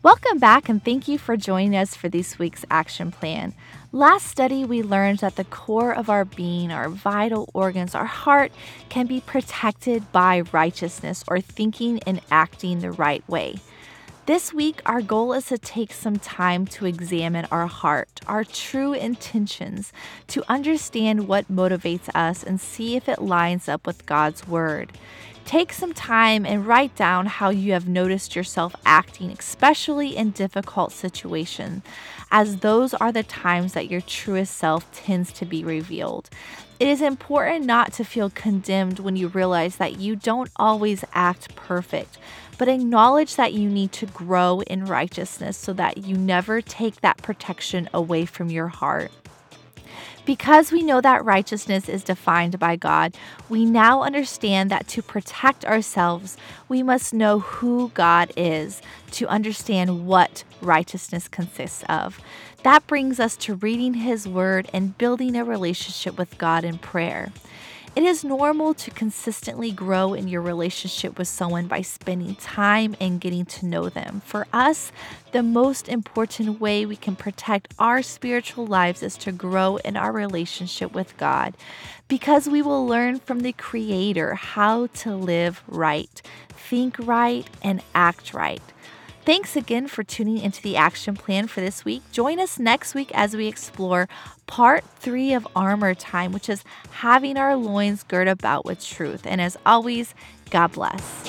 Welcome back and thank you for joining us for this week's action plan. Last study, we learned that the core of our being, our vital organs, our heart, can be protected by righteousness or thinking and acting the right way. This week, our goal is to take some time to examine our heart, our true intentions, to understand what motivates us and see if it lines up with God's Word. Take some time and write down how you have noticed yourself acting, especially in difficult situations, as those are the times that your truest self tends to be revealed. It is important not to feel condemned when you realize that you don't always act perfect, but acknowledge that you need to grow in righteousness so that you never take that protection away from your heart. Because we know that righteousness is defined by God, we now understand that to protect ourselves, we must know who God is to understand what righteousness consists of. That brings us to reading His Word and building a relationship with God in prayer. It is normal to consistently grow in your relationship with someone by spending time and getting to know them. For us, the most important way we can protect our spiritual lives is to grow in our relationship with God because we will learn from the Creator how to live right, think right, and act right. Thanks again for tuning into the action plan for this week. Join us next week as we explore part three of Armor Time, which is having our loins girt about with truth. And as always, God bless.